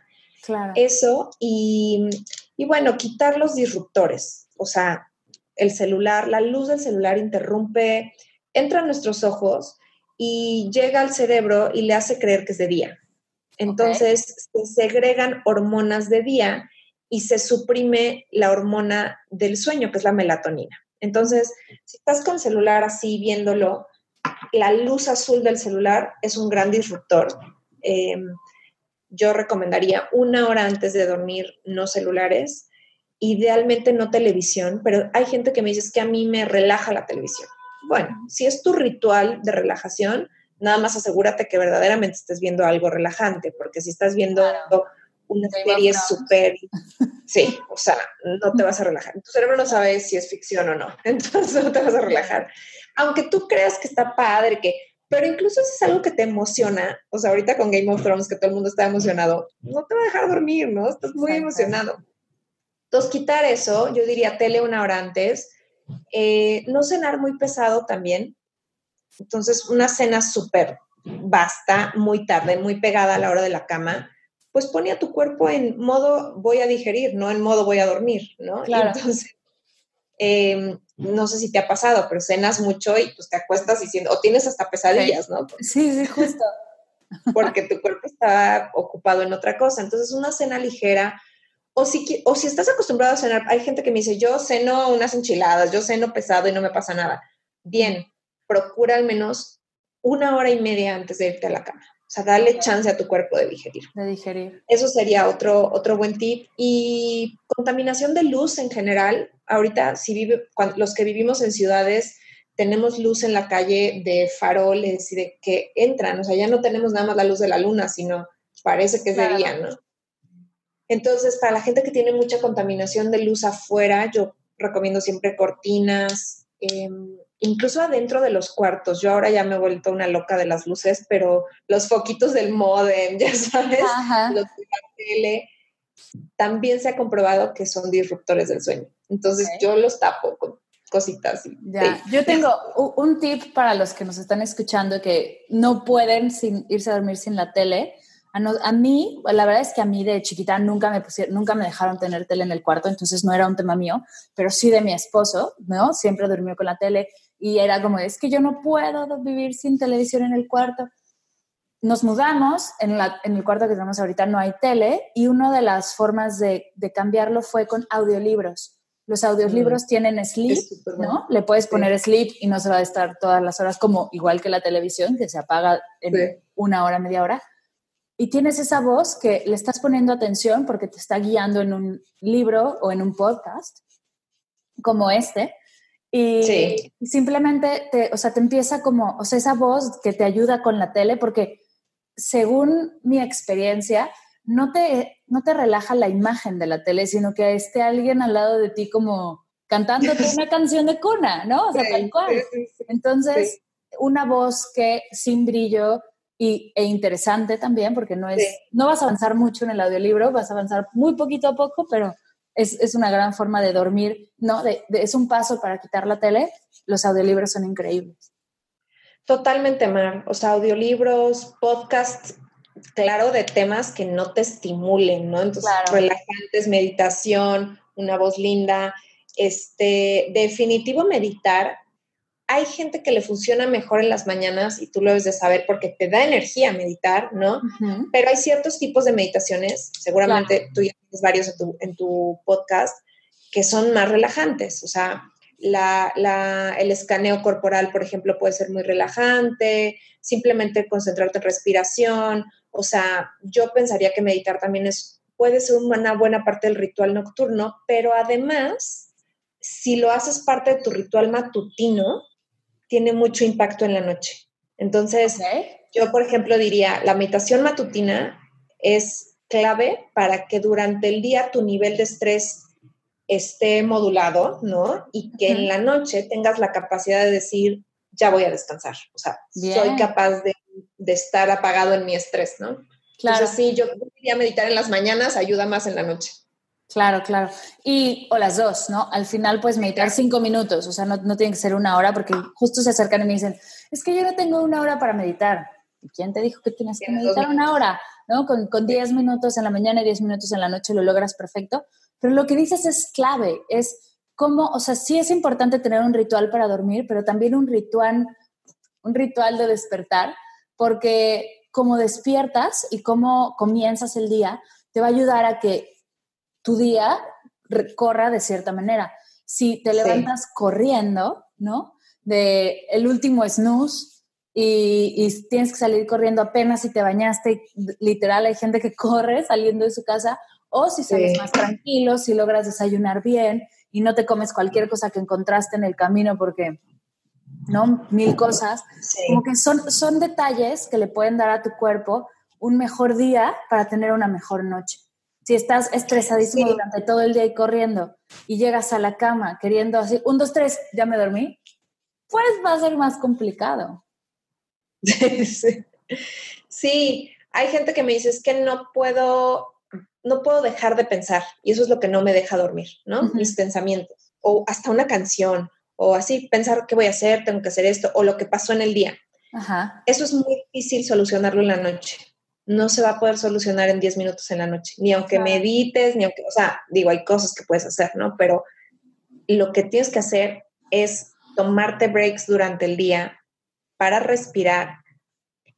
Claro. Eso, y, y bueno, quitar los disruptores, o sea, el celular, la luz del celular interrumpe, entra a nuestros ojos y llega al cerebro y le hace creer que es de día. Entonces se segregan hormonas de día y se suprime la hormona del sueño, que es la melatonina. Entonces, si estás con el celular así viéndolo, la luz azul del celular es un gran disruptor. Em, yo recomendaría una hora antes de dormir no celulares, idealmente no televisión, pero hay gente que me dice que a mí me relaja la televisión. Bueno, si es tu ritual de relajación, nada más asegúrate que verdaderamente estés viendo algo relajante, porque si estás viendo una serie súper, sí, o sea, no te vas a relajar. Tu cerebro no sabe si es ficción o no, entonces no te vas a relajar. Aunque tú creas que está padre, que, pero incluso si es algo que te emociona, o sea, ahorita con Game of Thrones, que todo el mundo está emocionado, no te va a dejar dormir, ¿no? Estás muy emocionado. Entonces, quitar eso, yo diría tele una hora antes, eh, no cenar muy pesado también, entonces, una cena súper basta, muy tarde, muy pegada a la hora de la cama, pues pone a tu cuerpo en modo voy a digerir, no en modo voy a dormir, ¿no? Claro. entonces, em, no sé si te ha pasado, pero cenas mucho y pues te acuestas diciendo, o tienes hasta pesadillas, ¿no? Sí, sí, justo. Porque tu cuerpo está ocupado en otra cosa. Entonces, una cena ligera, o si, o si estás acostumbrado a cenar, hay gente que me dice, yo ceno unas enchiladas, yo ceno pesado y no me pasa nada. Bien, procura al menos una hora y media antes de irte a la cama. O sea, dale chance a tu cuerpo de digerir. De digerir. Eso sería otro, otro buen tip. Y contaminación de luz en general. Ahorita, si vive, los que vivimos en ciudades, tenemos luz en la calle de faroles y de que entran. O sea, ya no tenemos nada más la luz de la luna, sino parece que es de día, ¿no? Entonces, para la gente que tiene mucha contaminación de luz afuera, yo recomiendo siempre cortinas, eh, incluso adentro de los cuartos. Yo ahora ya me he vuelto una loca de las luces, pero los foquitos del modem, ya sabes, los de la tele, también se ha comprobado que son disruptores del sueño. Entonces yo los tapo con cositas. ya. Yo tengo un tip para los que nos están escuchando que no pueden sin irse a dormir sin la tele. A, mí, la verdad es que a mí de chiquita nunca me pusieron, nunca me dejaron tener tele en el cuarto, entonces no era un tema mío, pero sí de mi esposo, ¿no? Siempre durmió con la tele y era como, es que yo no puedo vivir sin televisión en el cuarto. Nos mudamos, en, la, en el cuarto que tenemos ahorita no hay tele y una de las formas de, de cambiarlo fue con audiolibros. Los audiolibros mm. tienen sleep, ¿no? Le puedes poner sleep y no se va a estar todas las horas como igual que la televisión, que se apaga en una hora, media hora y tienes esa voz que le estás poniendo atención porque te está guiando en un libro o en un podcast como este. Y, simplemente te, o sea, te empieza como, o sea, esa voz que te ayuda con la tele, porque según mi experiencia, no te, no te relaja la imagen de la tele, sino que esté alguien al lado de ti como cantándote una canción de cuna, ¿no? O sea, tal cual. Entonces, una voz que sin brillo, y, e interesante también, porque no, es, no vas a avanzar mucho en el audiolibro, vas a avanzar muy poquito a poco, pero es, es una gran forma de dormir, ¿no? De, es un paso para quitar la tele. Los audiolibros son increíbles. Totalmente, Mar. O sea, audiolibros, podcasts, claro, de temas que no te estimulen, ¿no? Entonces, relajantes, meditación, una voz linda. Este, definitivo meditar hay gente que le funciona mejor en las mañanas y tú lo debes de saber porque te da energía meditar, ¿no? Pero hay ciertos tipos de meditaciones, seguramente tú ya tienes varios en tu, podcast, que son más relajantes. O sea, el escaneo corporal, por ejemplo, puede ser muy relajante, simplemente concentrarte en respiración. O sea, yo pensaría que meditar también es, puede ser una buena parte del ritual nocturno, pero además, si lo haces parte de tu ritual matutino, tiene mucho impacto en la noche. Entonces, yo, por ejemplo, diría, la meditación matutina es clave para que durante el día tu nivel de estrés esté modulado, ¿no? Y que en la noche tengas la capacidad de decir, ya voy a descansar. O sea, soy capaz de, estar apagado en mi estrés, ¿no? Claro. Entonces, sí, yo diría meditar en las mañanas, ayuda más en la noche. Claro, claro. Y, o las dos, ¿no? Al final, pues meditar cinco minutos, o sea, no, no tiene que ser una hora, porque justo se acercan y me dicen, es que yo no tengo una hora para meditar. ¿Y quién te dijo que tienes que meditar una hora? ¿No? Con, con diez minutos en la mañana y diez minutos en la noche lo logras perfecto. Pero lo que dices es clave, es cómo, o sea, sí es importante tener un ritual para dormir, pero también un ritual, un ritual de despertar, porque como despiertas y cómo comienzas el día, te va a ayudar a que tu día corra de cierta manera. Si te levantas corriendo, ¿no? De el último snooze y, tienes que salir corriendo apenas si te bañaste, literal hay gente que corre saliendo de su casa, o si sales más tranquilo, si logras desayunar bien y no te comes cualquier cosa que encontraste en el camino porque, ¿no? Mil cosas. Como que son, son detalles que le pueden dar a tu cuerpo un mejor día para tener una mejor noche. Si estás estresadísimo durante todo el día y corriendo y llegas a la cama queriendo así, un, dos, tres, ya me dormí, pues va a ser más complicado. Sí. hay gente que me dice, es que no puedo, no puedo dejar de pensar y eso es lo que no me deja dormir, ¿no? Mis pensamientos o hasta una canción o así, pensar qué voy a hacer, tengo que hacer esto o lo que pasó en el día. Eso es muy difícil solucionarlo en la noche no se va a poder solucionar en 10 minutos en la noche, ni aunque medites, ni aunque, o sea, digo, hay cosas que puedes hacer, ¿no? Pero lo que tienes que hacer es tomarte breaks durante el día para respirar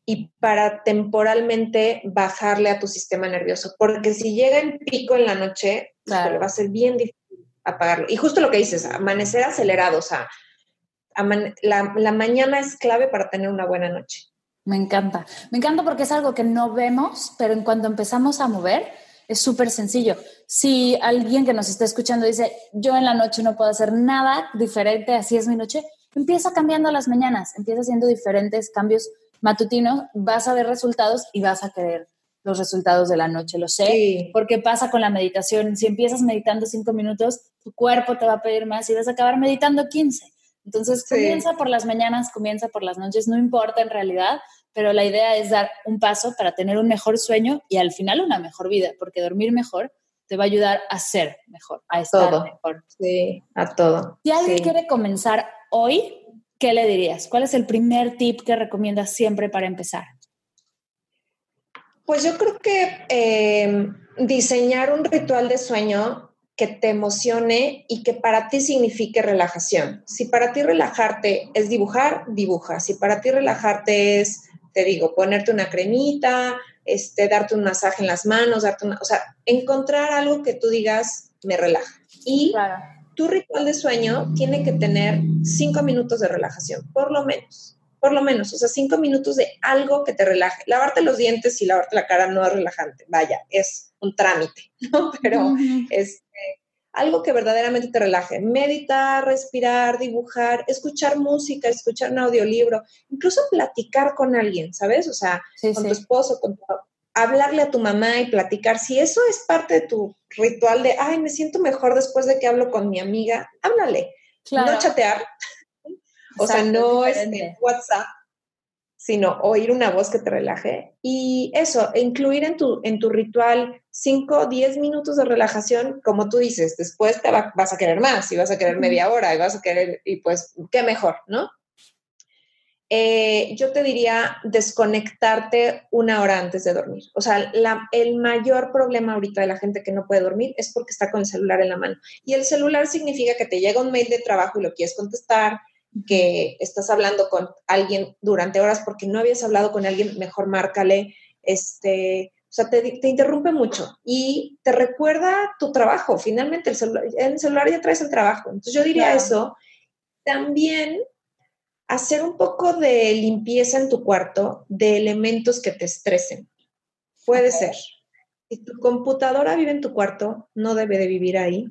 y para temporalmente bajarle a tu sistema nervioso, porque si llega en pico en la noche, claro. va a ser bien difícil apagarlo. Y justo lo que dices, amanecer acelerado, o sea, la mañana es clave para tener una buena noche. Me encanta. Me encanta porque es algo que no vemos, pero en cuanto empezamos a mover, es súper sencillo. Si alguien que nos está escuchando dice, yo en la noche no puedo hacer nada diferente, así es mi noche, empieza cambiando las mañanas, empieza haciendo diferentes cambios matutinos, vas a ver resultados y vas a querer los resultados de la noche, lo sé, porque pasa con la meditación. Si empiezas meditando cinco minutos, tu cuerpo te va a pedir más y vas a acabar meditando 15. Entonces, comienza por las mañanas, comienza por las noches, no importa en realidad, pero la idea es dar un paso para tener un mejor sueño y al final una mejor vida, porque dormir mejor te va a ayudar a ser mejor, a estar mejor. Sí, a todo. Si alguien quiere comenzar hoy, ¿qué le dirías? ¿Cuál es el primer tip que recomiendas siempre para empezar? Pues yo creo que eh, diseñar un ritual de sueño que te emocione y que para ti signifique relajación. Si para ti relajarte es dibujar, dibuja. Si para ti relajarte es, te digo, ponerte una cremita, este, darte un masaje en las manos, darte una, o sea, encontrar algo que tú digas me relaja. Y tu ritual de sueño tiene que tener cinco minutos de relajación, por lo menos por lo menos, o sea, cinco minutos de algo que te relaje. Lavarte los dientes y lavarte la cara no es relajante, vaya, es un trámite, ¿no? Pero es este, algo que verdaderamente te relaje. Meditar, respirar, dibujar, escuchar música, escuchar un audiolibro, incluso platicar con alguien, ¿sabes? O sea, con tu esposo, con hablarle a tu mamá y platicar. Si eso es parte de tu ritual de, ay, me siento mejor después de que hablo con mi amiga, háblale. No chatear, o sea, no es WhatsApp, sino oír una voz que te relaje. Y eso, incluir en tu, en tu ritual 5, 10 minutos de relajación, como tú dices, después te vas a querer más y vas a querer media hora y vas a querer, y pues, qué mejor, ¿no? Eh, yo te diría desconectarte una hora antes de dormir. O sea, el mayor problema ahorita de la gente que no puede dormir es porque está con el celular en la mano. Y el celular significa que te llega un mail de trabajo y lo quieres contestar, que estás hablando con alguien durante horas porque no habías hablado con alguien, mejor márcale, este, o sea, te, interrumpe mucho y te recuerda tu trabajo. Finalmente, el celular, en el celular ya traes el trabajo. Entonces, yo diría eso. También hacer un poco de limpieza en tu cuarto de elementos que te estresen. Puede ser. Si tu computadora vive en tu cuarto, no debe de vivir ahí.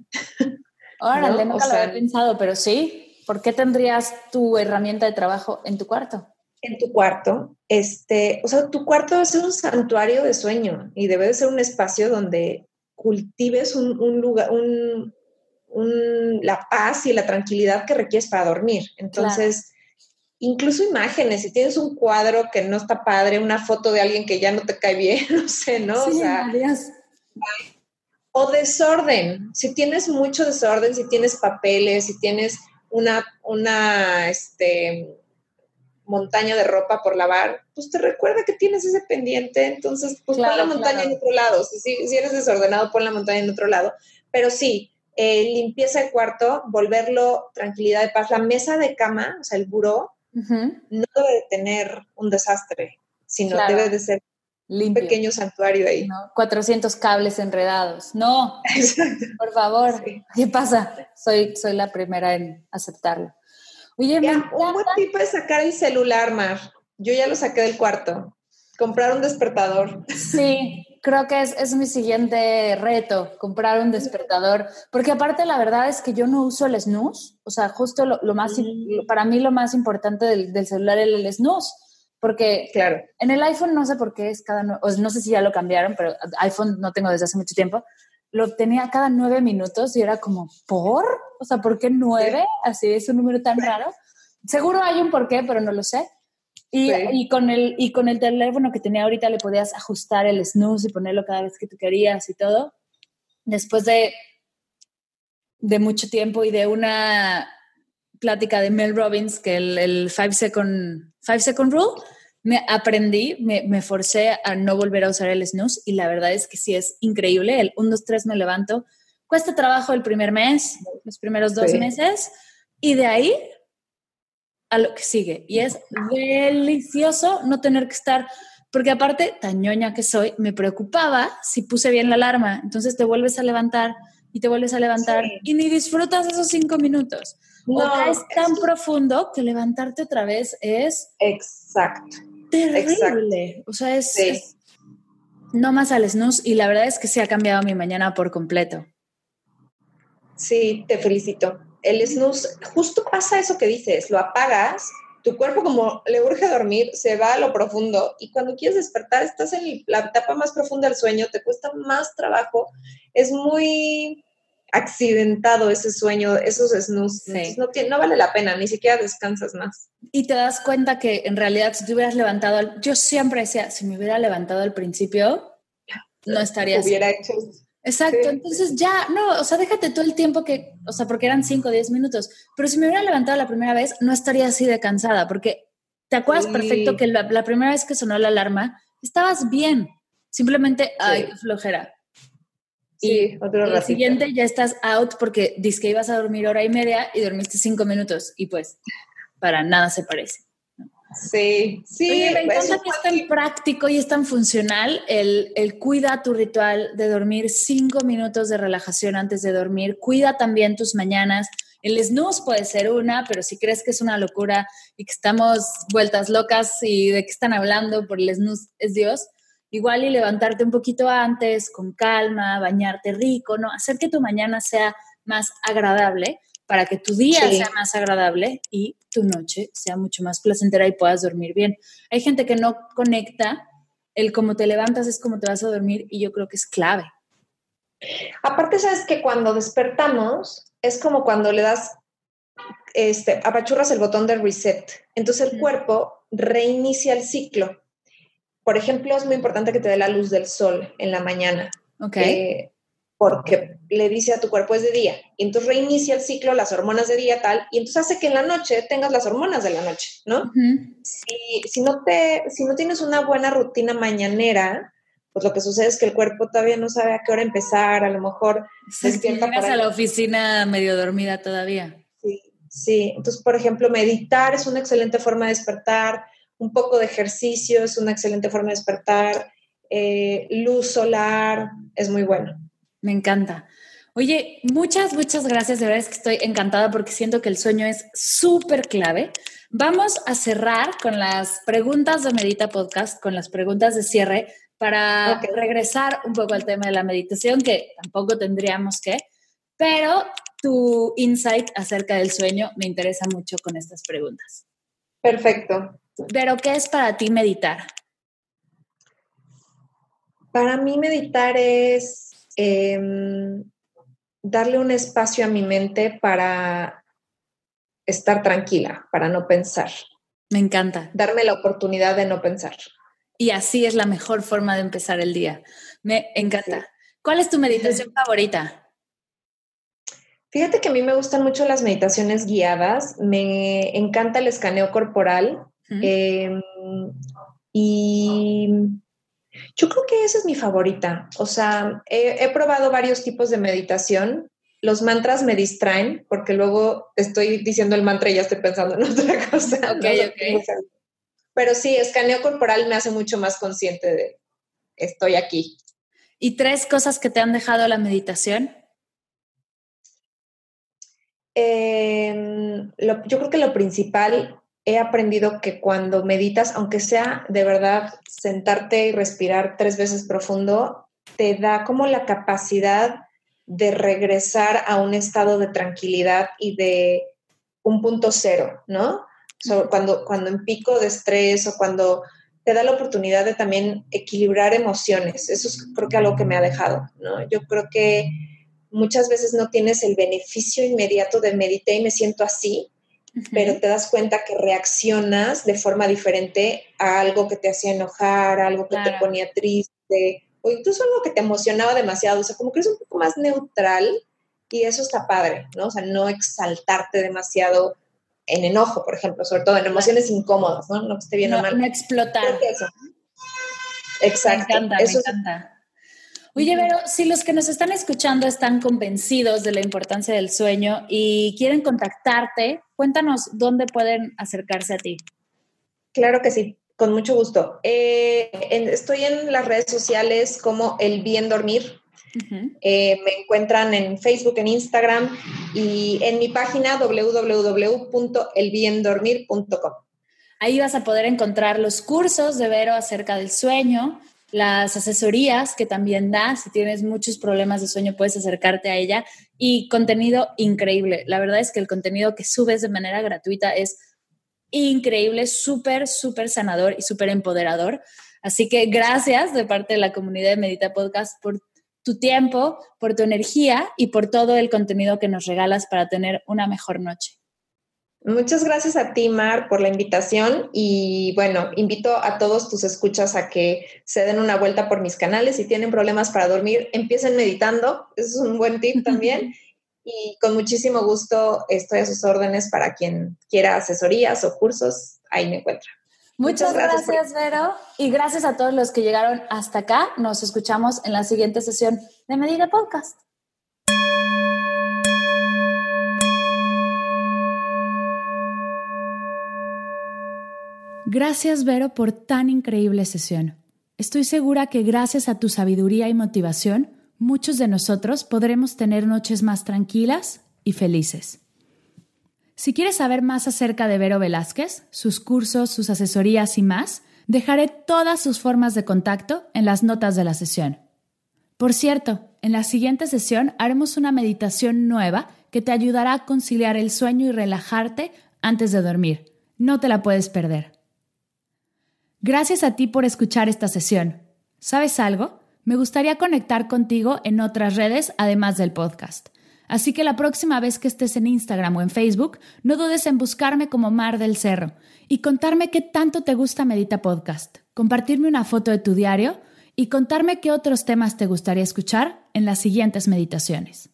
Órale, ¿no? nunca lo había pensado, pero sí. ¿Por qué tendrías tu herramienta de trabajo en tu cuarto? En tu cuarto, este, o sea, tu cuarto debe ser un santuario de sueño y debe de ser un espacio donde cultives un, lugar, un, la paz y la tranquilidad que requieres para dormir. Entonces, incluso imágenes, si tienes un cuadro que no está padre, una foto de alguien que ya no te cae bien, no sé, ¿no? Sí, o sea, o desorden, si tienes mucho desorden, si tienes papeles, si tienes una, una este, montaña de ropa por lavar, pues te recuerda que tienes ese pendiente, entonces pues pon la montaña en otro lado, si, si, eres desordenado, pon la montaña en otro lado, pero sí, eh, limpieza el cuarto, volverlo tranquilidad de paz, la mesa de cama, o sea, el buró, no debe de tener un desastre, sino debe de ser un pequeño santuario ahí. 400 cables enredados. No, por favor, ¿qué pasa? Soy, soy la primera en aceptarlo. Oye, un buen tipo es sacar el celular, Mar. Yo ya lo saqué del cuarto. Comprar un despertador. Sí, creo que es, es mi siguiente reto, comprar un despertador. Porque aparte la verdad es que yo no uso el snooze. O sea, justo lo, más, mm. para mí lo más importante del, del celular es el snooze porque claro. en el iPhone no sé por qué es cada, o no sé si ya lo cambiaron, pero iPhone no tengo desde hace mucho tiempo. Lo tenía cada nueve minutos y era como, ¿por? O sea, ¿por qué nueve? Así es un número tan raro. Seguro hay un porqué, pero no lo sé. Y, y, con el, y con el teléfono que tenía ahorita le podías ajustar el snooze y ponerlo cada vez que tú querías y todo. Después de, de mucho tiempo y de una plática de Mel Robbins, que el, el five, second, five Second Rule, me aprendí, me, me, forcé a no volver a usar el snooze y la verdad es que sí es increíble. El 1, 2, 3 me levanto. Cuesta trabajo el primer mes, los primeros dos meses y de ahí a lo que sigue. Y es delicioso no tener que estar, porque aparte, tañoña que soy, me preocupaba si puse bien la alarma. Entonces te vuelves a levantar y te vuelves a levantar y ni disfrutas esos cinco minutos. No, es tan profundo que levantarte otra vez es... Exacto. Terrible. O sea, es, no más al snooze y la verdad es que se ha cambiado mi mañana por completo. Sí, te felicito. El snooze, justo pasa eso que dices, lo apagas, tu cuerpo como le urge dormir, se va a lo profundo y cuando quieres despertar estás en la etapa más profunda del sueño, te cuesta más trabajo, es muy accidentado ese sueño, esos snooze. No, no, vale la pena, ni siquiera descansas más. Y te das cuenta que en realidad si te hubieras levantado, yo siempre decía, si me hubiera levantado al principio, no estaría Hubiera hecho. Exacto, entonces ya, no, o sea, déjate todo el tiempo que, o sea, porque eran 5 o 10 minutos, pero si me hubiera levantado la primera vez, no estaría así de cansada, porque te acuerdas perfecto que la, la primera vez que sonó la alarma, estabas bien, Simplemente, ay, qué flojera. Sí, otro El siguiente ya estás out porque dices que ibas a dormir hora y media y dormiste cinco minutos y pues para nada se parece. Sí, sí. Oye, me pues, encanta que es tan práctico y es tan funcional el, el cuida tu ritual de dormir cinco minutos de relajación antes de dormir. Cuida también tus mañanas. El snooze puede ser una, pero si crees que es una locura y que estamos vueltas locas y de qué están hablando por el snooze es Dios, igual y levantarte un poquito antes, con calma, bañarte rico, ¿no? Hacer que tu mañana sea más agradable para que tu día Sí. sea más agradable y tu noche sea mucho más placentera y puedas dormir bien. Hay gente que no conecta el cómo te levantas es como te vas a dormir y yo creo que es clave. Aparte, sabes que cuando despertamos es como cuando le das, este, apachurras el botón de reset. Entonces el cuerpo reinicia el ciclo. Por ejemplo, es muy importante que te dé la luz del sol en la mañana, ¿Ok? eh, porque le dice a tu cuerpo es de día. Y entonces reinicia el ciclo, las hormonas de día, tal, y entonces hace que en la noche tengas las hormonas de la noche, ¿no? Ujú. si, si no te, si no tienes una buena rutina mañanera, pues lo que sucede es que el cuerpo todavía no sabe a qué hora empezar, a lo mejor despierta Llegas a la oficina medio dormida todavía. Sí, sí. Entonces, por ejemplo, meditar es una excelente forma de despertar, un poco de ejercicio es una excelente forma de despertar, eh, luz solar es muy bueno. Me encanta. Oye, muchas, muchas gracias. De verdad es que estoy encantada porque siento que el sueño es súper clave. Vamos a cerrar con las preguntas de Medita Podcast, con las preguntas de cierre, para regresar un poco al tema de la meditación, que tampoco tendríamos que, pero tu insight acerca del sueño me interesa mucho con estas preguntas. Perfecto. Pero, ¿qué es para ti meditar? Para mí meditar es em, darle un espacio a mi mente para estar tranquila, para no pensar, Me encanta. darme la oportunidad de no pensar. Y así es la mejor forma de empezar el día. Me encanta. ¿Cuál es tu meditación favorita? Fíjate que a mí me gustan mucho las meditaciones guiadas, me encanta el escaneo corporal Em, y yo creo que esa es mi favorita. O sea, he, he probado varios tipos de meditación. Los mantras me distraen porque luego estoy diciendo el mantra y ya estoy pensando en otra cosa. Ok, ¿no? ok. Pero sí, escaneo corporal me hace mucho más consciente de estoy aquí. ¿Y tres cosas que te han dejado la meditación? Em, lo- yo creo que lo principal, he aprendido que cuando meditas, aunque sea de verdad sentarte y respirar tres veces profundo, te da como la capacidad de regresar a un estado de tranquilidad y de un punto cero, ¿no? So, cuando, cuando en pico de estrés o cuando te da la oportunidad de también equilibrar emociones. Eso es creo que algo que me ha dejado, ¿no? Yo creo que muchas veces no tienes el beneficio inmediato de medité y me siento así, pero te das cuenta que reaccionas de forma diferente a algo que te hacía enojar, a algo que te ponía triste, o incluso algo que te emocionaba demasiado. O sea, como que es un poco más neutral y eso está padre, ¿no? O sea, no exaltarte demasiado en enojo, por ejemplo, sobre todo en emociones incómodas, ¿no? No que esté bien o mal. no explotar. Creo que eso. Exacto. Me encanta, Eso me encanta. Oye, Vero, si los que nos están escuchando están convencidos de la importancia del sueño y quieren contactarte, cuéntanos dónde pueden acercarse a ti. Claro que sí, con mucho gusto. Eh, en- estoy en las redes sociales como El Bien Dormir. Eh, me encuentran en Facebook, en Instagram y en mi página www.elbiendormir.com. Ahí vas a poder encontrar los cursos de Vero acerca del sueño, las asesorías que también da. Si tienes muchos problemas de sueño, puedes acercarte a ella y contenido increíble. La verdad es que el contenido que subes de manera gratuita es increíble, súper, súper sanador y súper empoderador. Así que gracias de parte de la comunidad de Medita Podcast por tu tiempo, por tu energía y por todo el contenido que nos regalas para tener una mejor noche. Muchas gracias a ti, Mar, por la invitación y bueno, invito a todos tus escuchas a que se den una vuelta por mis canales. Si tienen problemas para dormir, empiecen meditando. Eso es un buen tip también. y con muchísimo gusto estoy a sus órdenes para quien quiera asesorías o cursos. Ahí me encuentra. Muchas, gracias, Vero. Y gracias a todos los que llegaron hasta acá. Nos escuchamos en la siguiente sesión de Medida Podcast. Gracias, Vero, por tan increíble sesión. Estoy segura que gracias a tu sabiduría y motivación, muchos de nosotros podremos tener noches más tranquilas y felices. Si quieres saber más acerca de Vero Velázquez, sus cursos, sus asesorías y más, dejaré todas sus formas de contacto en las notas de la sesión. Por cierto, en la siguiente sesión haremos una meditación nueva que te ayudará a conciliar el sueño y relajarte antes de dormir. No te la puedes perder. Gracias a ti por escuchar esta sesión. ¿Sabes algo? Me gustaría conectar contigo en otras redes además del podcast. Así que la próxima vez que estés en Instagram o en Facebook, no dudes en buscarme como Mar del Cerro y contarme qué tanto te gusta Medita Podcast, compartirme una foto de tu diario y contarme qué otros temas te gustaría escuchar en las siguientes meditaciones.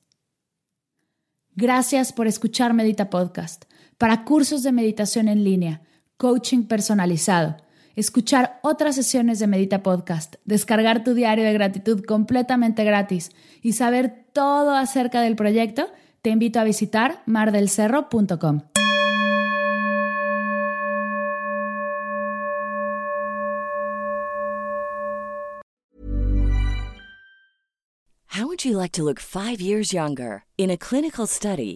Gracias por escuchar Medita Podcast. Para cursos de meditación en línea, coaching personalizado, escuchar otras sesiones de Medita Podcast, descargar tu diario de gratitud completamente gratis y saber todo acerca del proyecto, te invito a visitar mardelcerro.com. How would you like to look 5 years younger? In a clinical study,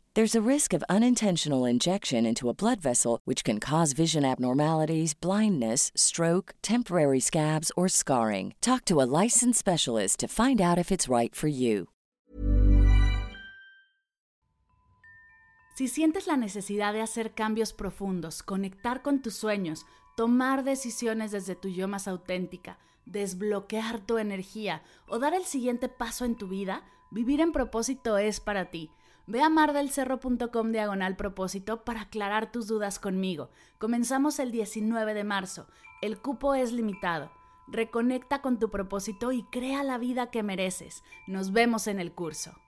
There's a risk of unintentional injection into a blood vessel, which can cause vision abnormalities, blindness, stroke, temporary scabs, or scarring. Talk to a licensed specialist to find out if it's right for you. Si sientes la necesidad de hacer cambios profundos, conectar con tus sueños, tomar decisiones desde tu yo más auténtica, desbloquear tu energía o dar el siguiente paso en tu vida, vivir en propósito es para ti. Ve a mardelcerro.com diagonal propósito para aclarar tus dudas conmigo. Comenzamos el 19 de marzo. El cupo es limitado. Reconecta con tu propósito y crea la vida que mereces. Nos vemos en el curso.